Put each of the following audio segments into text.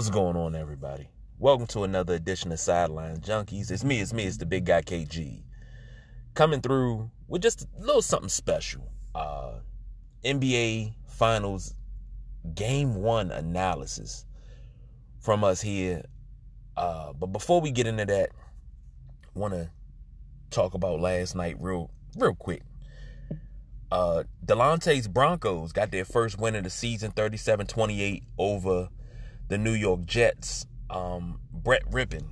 What's going on, everybody? Welcome to another edition of Sideline Junkies. It's me, it's me, it's the big guy KG. Coming through with just a little something special. Uh, NBA Finals Game 1 analysis from us here. Uh, but before we get into that, want to talk about last night real real quick. Uh, Delonte's Broncos got their first win of the season, 37-28 over the New York Jets. Um, Brett Rypien,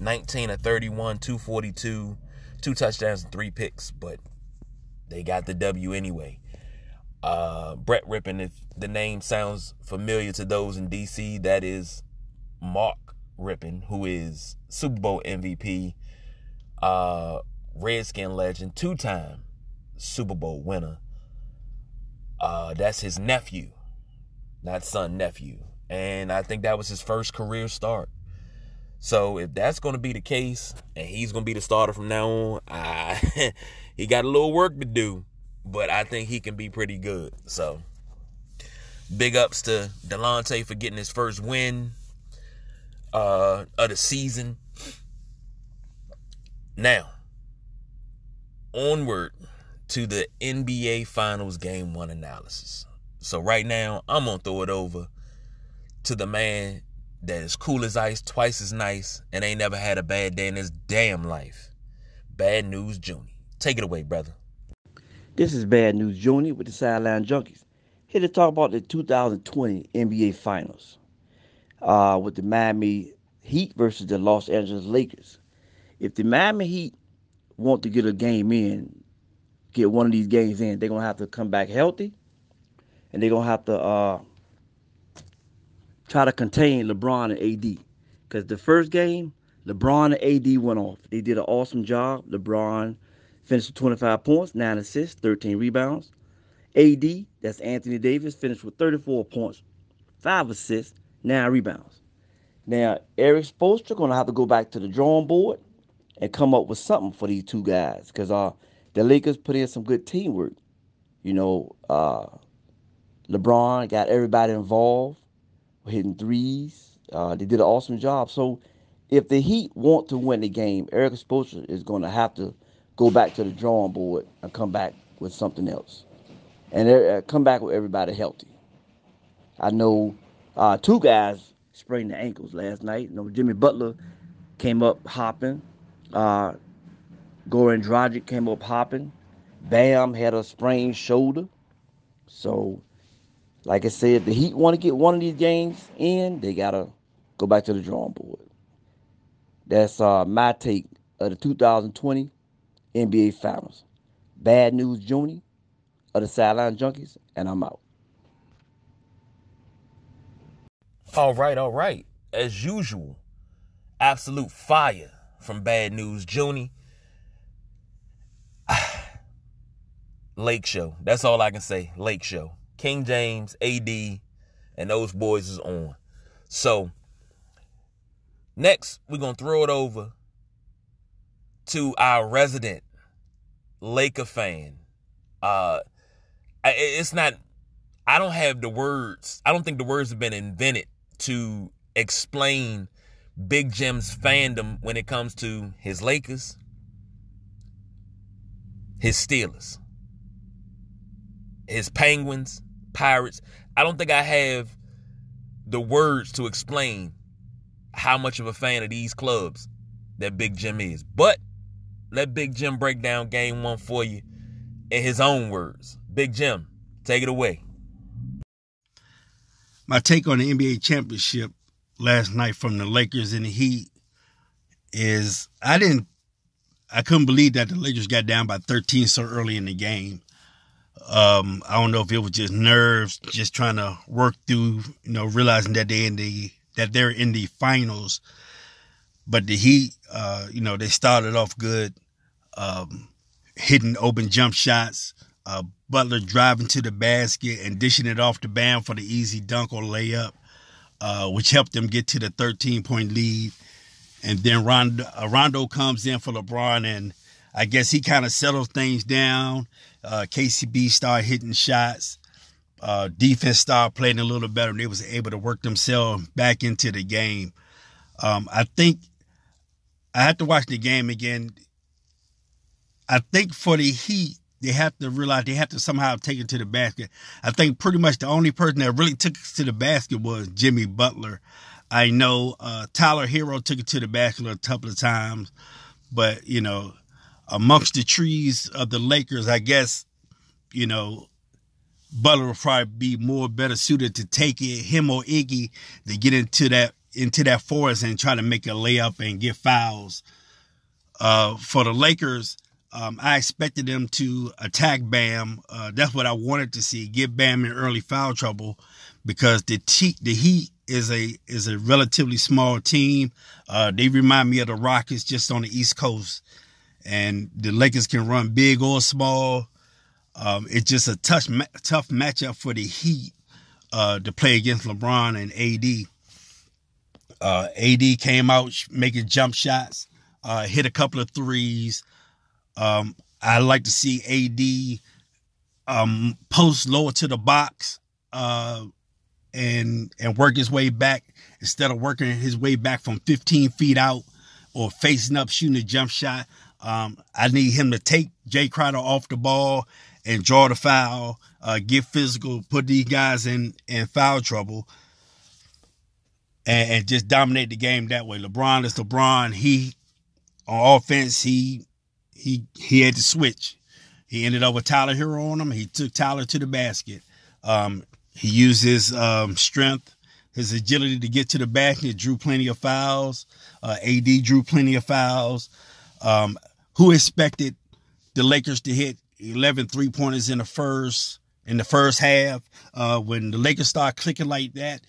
19 of 31, 242, two touchdowns and three picks, but they got the W anyway. Uh, Brett Rypien, if the name sounds familiar to those in DC, that is Mark Rypien, who is Super Bowl MVP, uh, Redskin legend, two time Super Bowl winner. Uh, that's his nephew, not son, nephew. And I think that was his first career start. So if that's going to be the case, and he's going to be the starter from now on, I, he got a little work to do, but I think he can be pretty good. So big ups to Delonte for getting his first win uh, of the season. Now, onward to the NBA Finals Game 1 analysis. So, right now, I'm going to throw it over to the man that is cool as ice, twice as nice, and ain't never had a bad day in his damn life. Bad News Junie. Take it away, brother. This is Bad News Junie with the Sideline Junkies. Here to talk about the 2020 NBA Finals uh, with the Miami Heat versus the Los Angeles Lakers. If the Miami Heat want to get a game in, get one of these games in, they're gonna have to come back healthy, and they're gonna have to uh, try to contain LeBron and AD. Because the first game, LeBron and AD went off. They did an awesome job. LeBron finished with 25 points, 9 assists, 13 rebounds. AD, that's Anthony Davis, finished with 34 points, 5 assists, 9 rebounds. Now, Erik Spoelstra going to have to go back to the drawing board and come up with something for these two guys because uh, the Lakers put in some good teamwork. You know, uh, LeBron got everybody involved, hitting threes. Uh, they did an awesome job. So, if the Heat want to win the game, Erik Spoelstra is going to have to go back to the drawing board and come back with something else, and uh, come back with everybody healthy. I know uh, two guys sprained their ankles last night. You know, Jimmy Butler came up hopping. Uh, Goran Dragic came up hopping. Bam had a sprained shoulder. So, like I said, the Heat want to get one of these games in, they gotta go back to the drawing board. That's uh, my take of the 2020 NBA Finals. Bad news, Junie, of the Sideline Junkies, and I'm out. All right, all right. As usual, absolute fire from Bad News Junie. Lake Show. That's all I can say. Lake Show. King James, AD, and those boys is on. So, next, we're to throw it over to our resident Laker fan. Uh, it's not, I don't have the words. I don't think the words have been invented to explain Big Jim's fandom when it comes to his Lakers, his Steelers, his Penguins, Pirates. I don't think I have the words to explain how much of a fan of these clubs that Big Jim is. But let Big Jim break down game one for you in his own words. Big Jim, take it away. My take on the NBA championship last night from the Lakers and the Heat is I didn't I couldn't believe that the Lakers got down by 13 so early in the game. Um, I don't know if it was just nerves, just trying to work through, you know, realizing that they in the that they're in the finals. But the Heat, uh, you know, they started off good, um, hitting open jump shots. Uh, Butler driving to the basket and dishing it off the Bam for the easy dunk or layup, uh, which helped them get to the 13 point lead. And then Rondo, uh, Rondo comes in for LeBron, and I guess he kind of settled things down. Uh, KCP started hitting shots. uh, defense started playing a little better and they was able to work themselves back into the game. Um, I think I had to watch the game again. I think for the Heat, they have to realize they have to somehow take it to the basket. I think pretty much the only person that really took it to the basket was Jimmy Butler. I know uh, Tyler Herro took it to the basket a couple of times, but you know, amongst the trees of the Lakers, I guess, you know, Butler will probably be more better suited to take it, him or Iggy, to get into that into that forest and try to make a layup and get fouls. Uh, for the Lakers, um, I expected them to attack Bam. Uh, that's what I wanted to see. Get Bam in early foul trouble because the T- the Heat is a is a relatively small team. Uh, they remind me of the Rockets just on the East Coast, and the Lakers can run big or small. Um, it's just a tough tough matchup for the Heat uh, to play against LeBron and AD. Uh, AD came out making jump shots, uh, hit a couple of threes. Um, I like to see AD um, post lower to the box uh, and and work his way back instead of working his way back from 15 feet out or facing up shooting a jump shot. Um, I need him to take Jae Crowder off the ball and draw the foul, uh, get physical, put these guys in in foul trouble, and, and just dominate the game that way. LeBron is LeBron. He on offense, he he he had to switch. He ended up with Tyler Herro on him. He took Tyler to the basket. Um, he used his um, strength, his agility to get to the basket. Drew plenty of fouls. Uh, AD drew plenty of fouls. Um, who expected the Lakers to hit 11 three pointers in the first in the first half? Uh, when the Lakers start clicking like that,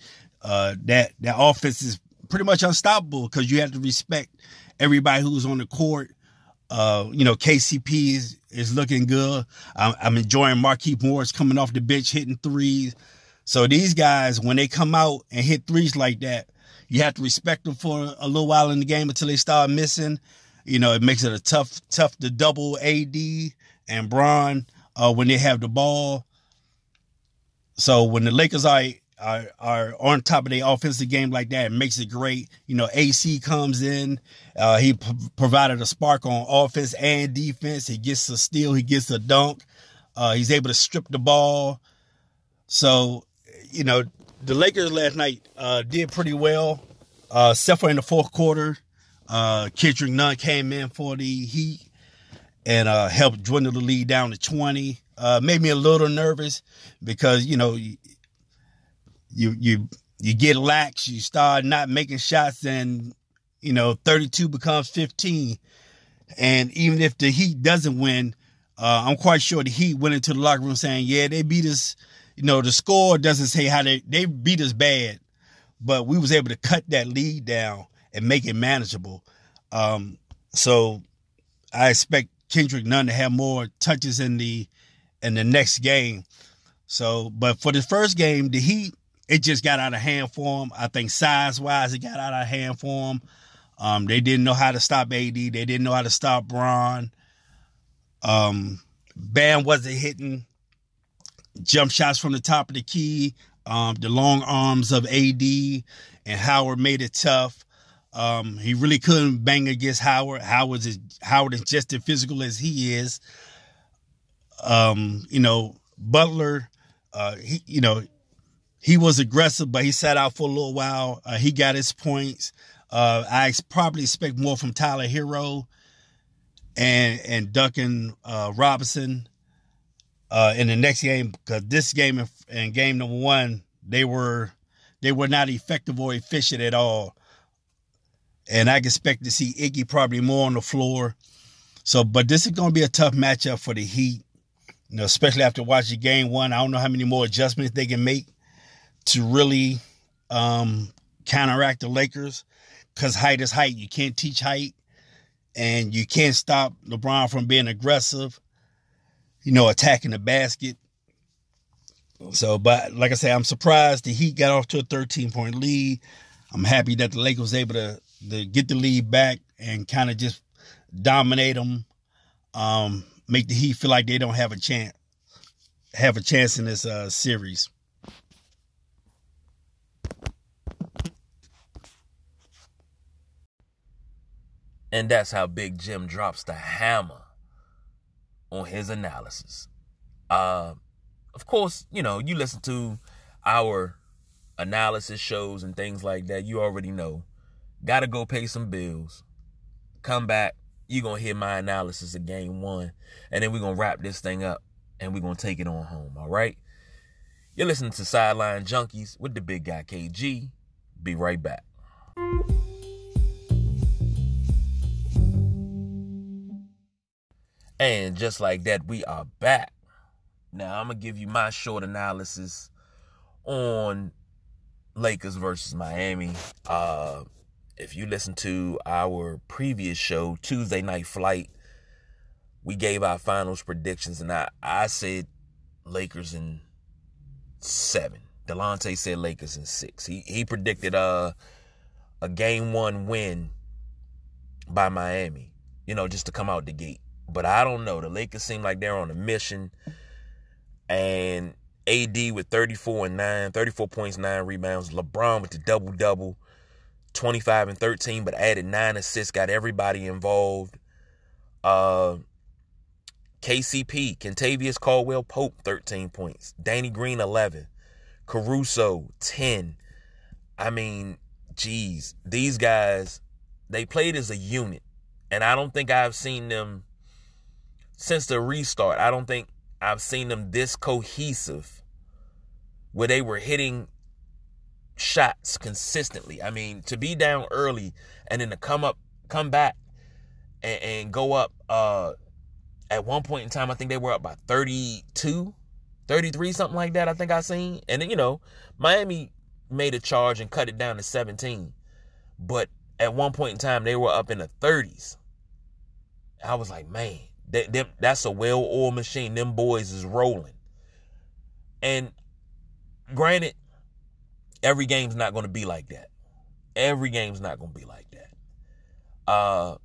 uh, that that offense is pretty much unstoppable because you have to respect everybody who's on the court. Uh, you know, KCP is, is looking good. I'm, I'm enjoying Markieff Morris coming off the bench hitting threes. So these guys, when they come out and hit threes like that, you have to respect them for a little while in the game until they start missing. You know, it makes it a tough, tough to double AD and Bron uh, when they have the ball. So when the Lakers are are, are on top of their offensive game like that. It makes it great. You know, AC comes in. Uh, he p- provided a spark on offense and defense. He gets a steal. He gets a dunk. Uh, he's able to strip the ball. So, you know, the Lakers last night uh, did pretty well, uh, except for in the fourth quarter. Uh, Kendrick Nunn came in for the Heat and uh, helped dwindle the lead down to 20. Uh, made me a little nervous because, you know, you you you get lax, you start not making shots, and you know 32 becomes 15. And even if the Heat doesn't win, uh, I'm quite sure the Heat went into the locker room saying, "Yeah, they beat us." You know, the score doesn't say how they they beat us bad, but we was able to cut that lead down and make it manageable. Um, so I expect Kendrick Nunn to have more touches in the in the next game. So, but for the first game, the Heat it just got out of hand for him. I think size wise, it got out of hand for him. Um, they didn't know how to stop AD. They didn't know how to stop Bron. Um, Bam wasn't hitting jump shots from the top of the key. Um, the long arms of AD and Howard made it tough. Um, he really couldn't bang against Howard. Howard is Howard is just as physical as he is. Um, you know, Butler, uh, he, you know, he was aggressive, but he sat out for a little while. Uh, he got his points. Uh, I probably expect more from Tyler Herro and and Duncan uh, Robinson uh, in the next game because this game and game number one they were they were not effective or efficient at all. And I expect to see Iggy probably more on the floor. So, but this is going to be a tough matchup for the Heat. You know, especially after watching game one. I don't know how many more adjustments they can make to really um, counteract the Lakers because height is height. You can't teach height, and you can't stop LeBron from being aggressive. You know, attacking the basket. So, but like I said, I'm surprised the Heat got off to a 13 point lead. I'm happy that the Lakers was able to, to get the lead back and kind of just dominate them, um, make the Heat feel like they don't have a chance. have a chance in this uh, series. And that's how Big Jim drops the hammer on his analysis. Uh, of course, you know, you listen to our analysis shows and things like that. You already know. Got to go pay some bills. Come back. You're going to hear my analysis of game one. And then we're going to wrap this thing up and we're going to take it on home. All right? You're listening to Sideline Junkies with the big guy KG. Be right back. And just like that, we are back. Now, I'm going to give you my short analysis on Lakers versus Miami. Uh, if you listen to our previous show, Tuesday Night Flight, we gave our finals predictions, and I, I said Lakers in seven. Delonte said Lakers in six. He he predicted uh, a game one win by Miami, you know, just to come out the gate. But I don't know. The Lakers seem like they're on a mission. And AD with 34 and 9, 34 points, 9 rebounds. LeBron with the double double, 25 and 13, but added 9 assists, got everybody involved. Uh KCP, Kentavious Caldwell Pope, 13 points. Danny Green, 11. Caruso, 10. I mean, geez, these guys, they played as a unit. And I don't think I've seen them since the restart. I don't think I've seen them this cohesive where they were hitting shots consistently. I mean, to be down early and then to come up, come back and, and go up. Uh, at one point in time, I think they were up by 32, 33, something like that. I think I seen. And then, you know, Miami made a charge and cut it down to 17. But at one point in time, they were up in the 30s. I was like, man, they, they, that's a well-oiled machine. Them boys is rolling. And granted, every game's not going to be like that. Every game's not going to be like that. Uh,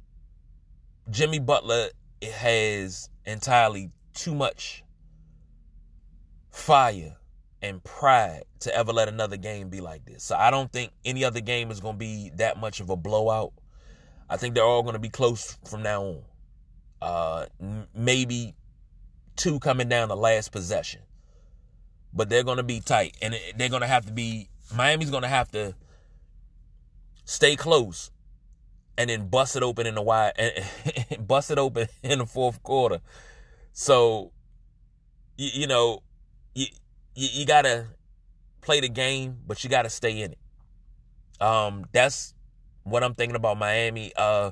Jimmy Butler has entirely too much fire and pride to ever let another game be like this. So I don't think any other game is going to be that much of a blowout. I think they're all going to be close from now on. Uh, maybe two coming down the last possession, but they're going to be tight, and they're going to have to be. Miami's going to have to stay close, and then bust it open in the wide, and bust it open in the fourth quarter. So, you, you know, you, you you gotta play the game, but you gotta stay in it. Um, that's what I'm thinking about Miami. Uh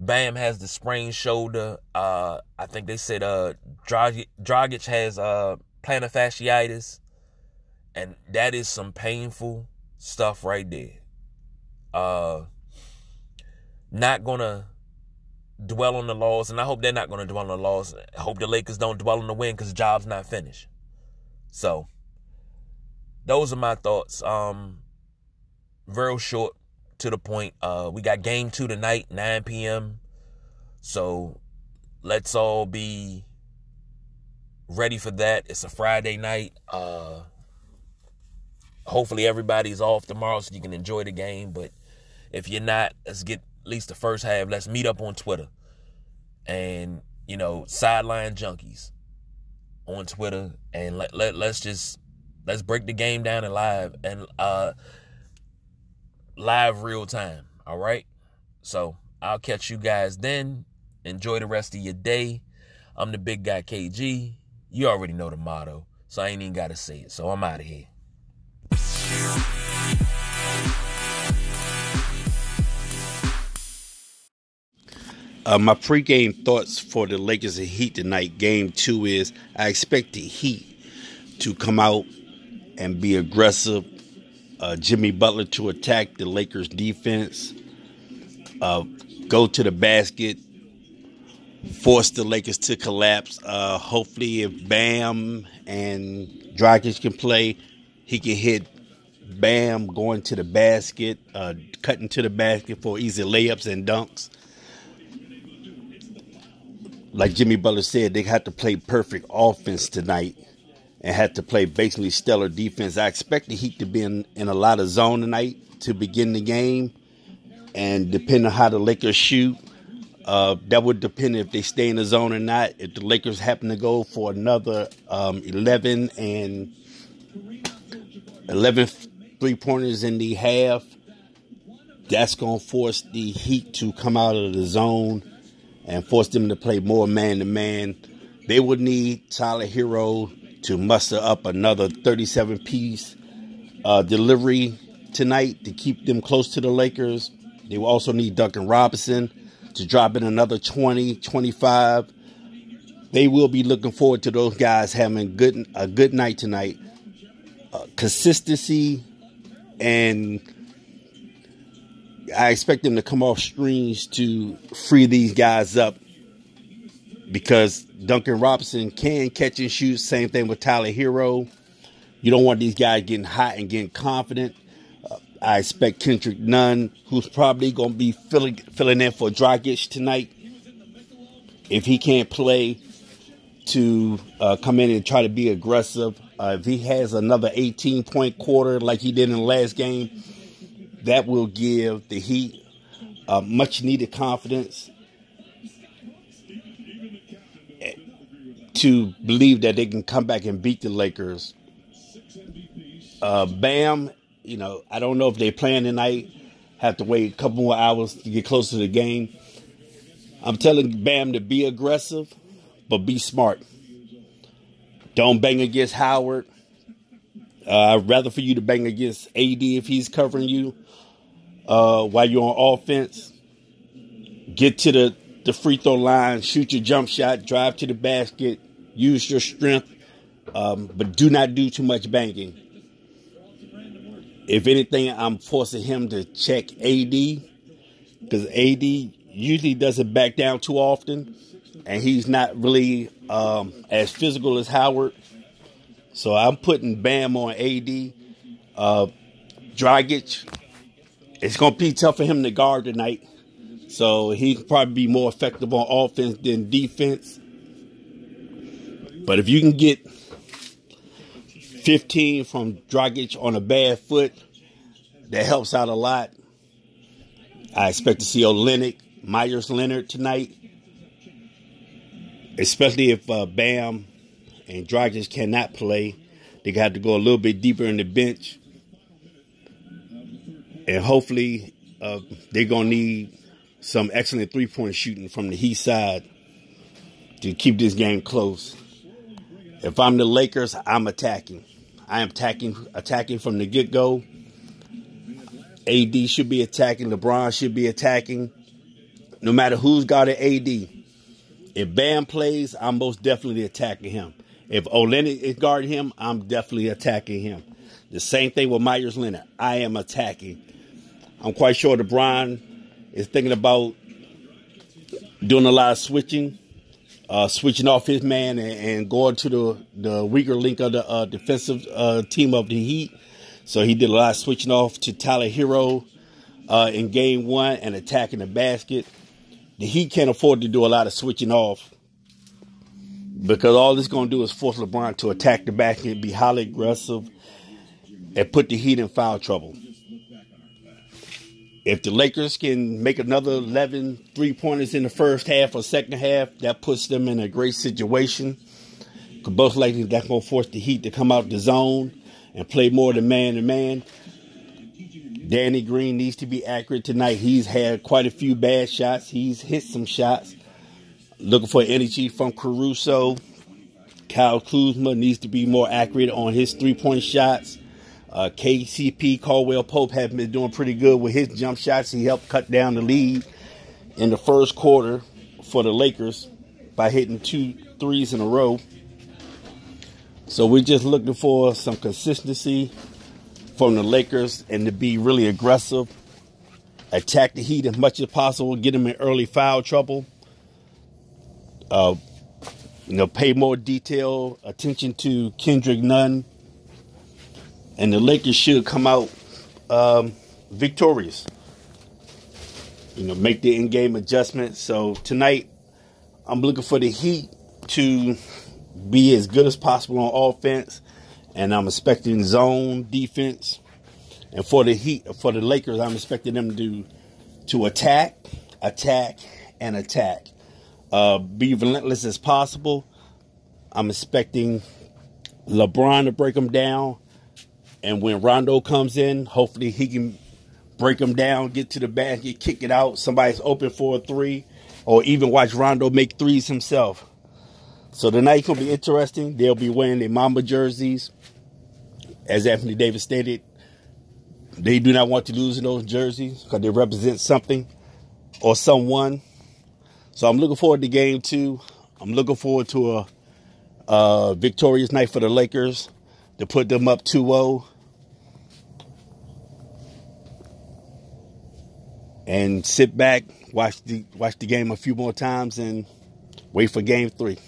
Bam has the sprained shoulder. Uh, I think they said uh, Dragic, Dragic has uh, plantar fasciitis, and that is some painful stuff right there. Uh, not gonna dwell on the loss, and I hope they're not gonna dwell on the loss. I hope the Lakers don't dwell on the win because the job's not finished. So, those are my thoughts. Um, very short to the point. Uh, we got game two tonight, 9 p.m. So let's all be ready for that. It's a Friday night. Uh, hopefully everybody's off tomorrow so you can enjoy the game. But if you're not, let's get at least the first half. Let's meet up on Twitter. And, you know, sideline junkies on Twitter. And let, let let's just let's break the game down in live and uh live real time. All right. So I'll catch you guys then. Enjoy the rest of your day. I'm the big guy KG. You already know the motto, so I ain't even got to say it. So I'm out of here. Uh, my pregame thoughts for the Lakers and Heat tonight, game two, is I expect the Heat to come out and be aggressive. Uh, Jimmy Butler to attack the Lakers defense, uh, go to the basket, force the Lakers to collapse. Uh, hopefully, if Bam and Dragic can play, he can hit Bam going to the basket, uh, cutting to the basket for easy layups and dunks. Like Jimmy Butler said, they have to play perfect offense tonight and had to play basically stellar defense. I expect the Heat to be in, in a lot of zone tonight to begin the game. And depending on how the Lakers shoot, uh, that would depend if they stay in the zone or not. If the Lakers happen to go for another um, 11 and 11 three pointers in the half, that's going to force the Heat to come out of the zone and force them to play more man to man. They would need Tyler Herro to muster up another 37 piece uh, delivery tonight to keep them close to the Lakers. They will also need Duncan Robinson to drop in another 20, 25. They will be looking forward to those guys having good a good night tonight. Uh, consistency and I expect them to come off screens to free these guys up because Duncan Robinson can catch and shoot. Same thing with Tyler Herro. You don't want these guys getting hot and getting confident. Uh, I expect Kendrick Nunn, who's probably going to be filling filling in for Dragic tonight, if he can't play, to uh, come in and try to be aggressive. Uh, if he has another 18 point quarter like he did in the last game, that will give the Heat uh, much needed confidence to believe that they can come back and beat the Lakers. Uh, Bam, you know, I don't know if they're playing tonight. Have to wait a couple more hours to get closer to the game. I'm telling Bam to be aggressive, but be smart. Don't bang against Howard. Uh, I'd rather for you to bang against AD if he's covering you uh, while you're on offense. Get to the, the free throw line, shoot your jump shot, drive to the basket, use your strength, um, but do not do too much banging. If anything, I'm forcing him to check AD because AD usually doesn't back down too often, and he's not really um, as physical as Howard. So I'm putting Bam on AD. Uh, Dragic, it's going to be tough for him to guard tonight. So he probably be more effective on offense than defense. But if you can get 15 from Dragic on a bad foot, that helps out a lot. I expect to see Olynyk, Meyers Leonard tonight, especially if uh, Bam and Dragic cannot play. They got to go a little bit deeper in the bench. And hopefully, uh, they're going to need some excellent three point shooting from the Heat side to keep this game close. If I'm the Lakers, I'm attacking. I am attacking attacking from the get go. AD should be attacking. LeBron should be attacking. No matter who's got an AD. If Bam plays, I'm most definitely attacking him. If Olynyk is guarding him, I'm definitely attacking him. The same thing with Meyers Leonard. I am attacking. I'm quite sure LeBron is thinking about doing a lot of switching uh, switching off his man and, and, going to the, the weaker link of the uh, defensive uh, team of the Heat. So he did a lot of switching off to Tyler Herro uh, in game one and attacking the basket. The Heat can't afford to do a lot of switching off because all this going to do is force LeBron to attack the basket, be highly aggressive, and put the Heat in foul trouble. If the Lakers can make another 11 three pointers in the first half or second half, that puts them in a great situation. Because most likely that's going to force the Heat to come out the zone and play more than man to man. Danny Green needs to be accurate tonight. He's had quite a few bad shots. He's hit some shots. Looking for energy from Caruso. Kyle Kuzma needs to be more accurate on his three point shots. Uh, KCP Caldwell Pope has been doing pretty good with his jump shots. He helped cut down the lead in the first quarter for the Lakers by hitting two threes in a row. So we're just looking for some consistency from the Lakers and to be really aggressive, attack the Heat as much as possible, get them in early foul trouble. Uh, you know, pay more detail attention to Kendrick Nunn and the Lakers should come out um, victorious. You know, make the in-game adjustments. So tonight, I'm looking for the Heat to be as good as possible on offense, and I'm expecting zone defense. And for the Heat, for the Lakers, I'm expecting them to to attack, attack, and attack. Uh, be relentless as possible. I'm expecting LeBron to break them down, and when Rondo comes in, hopefully he can break them down, get to the basket, kick it out. Somebody's open for a three, or even watch Rondo make threes himself. So tonight's gonna be interesting. They'll be wearing their Mamba jerseys, as Anthony Davis stated. They do not want to lose in those jerseys because they represent something or someone. So I'm looking forward to game two. I'm looking forward to a, a victorious night for the Lakers to put them up 2 0. And sit back, watch the watch the game a few more times, and wait for game three.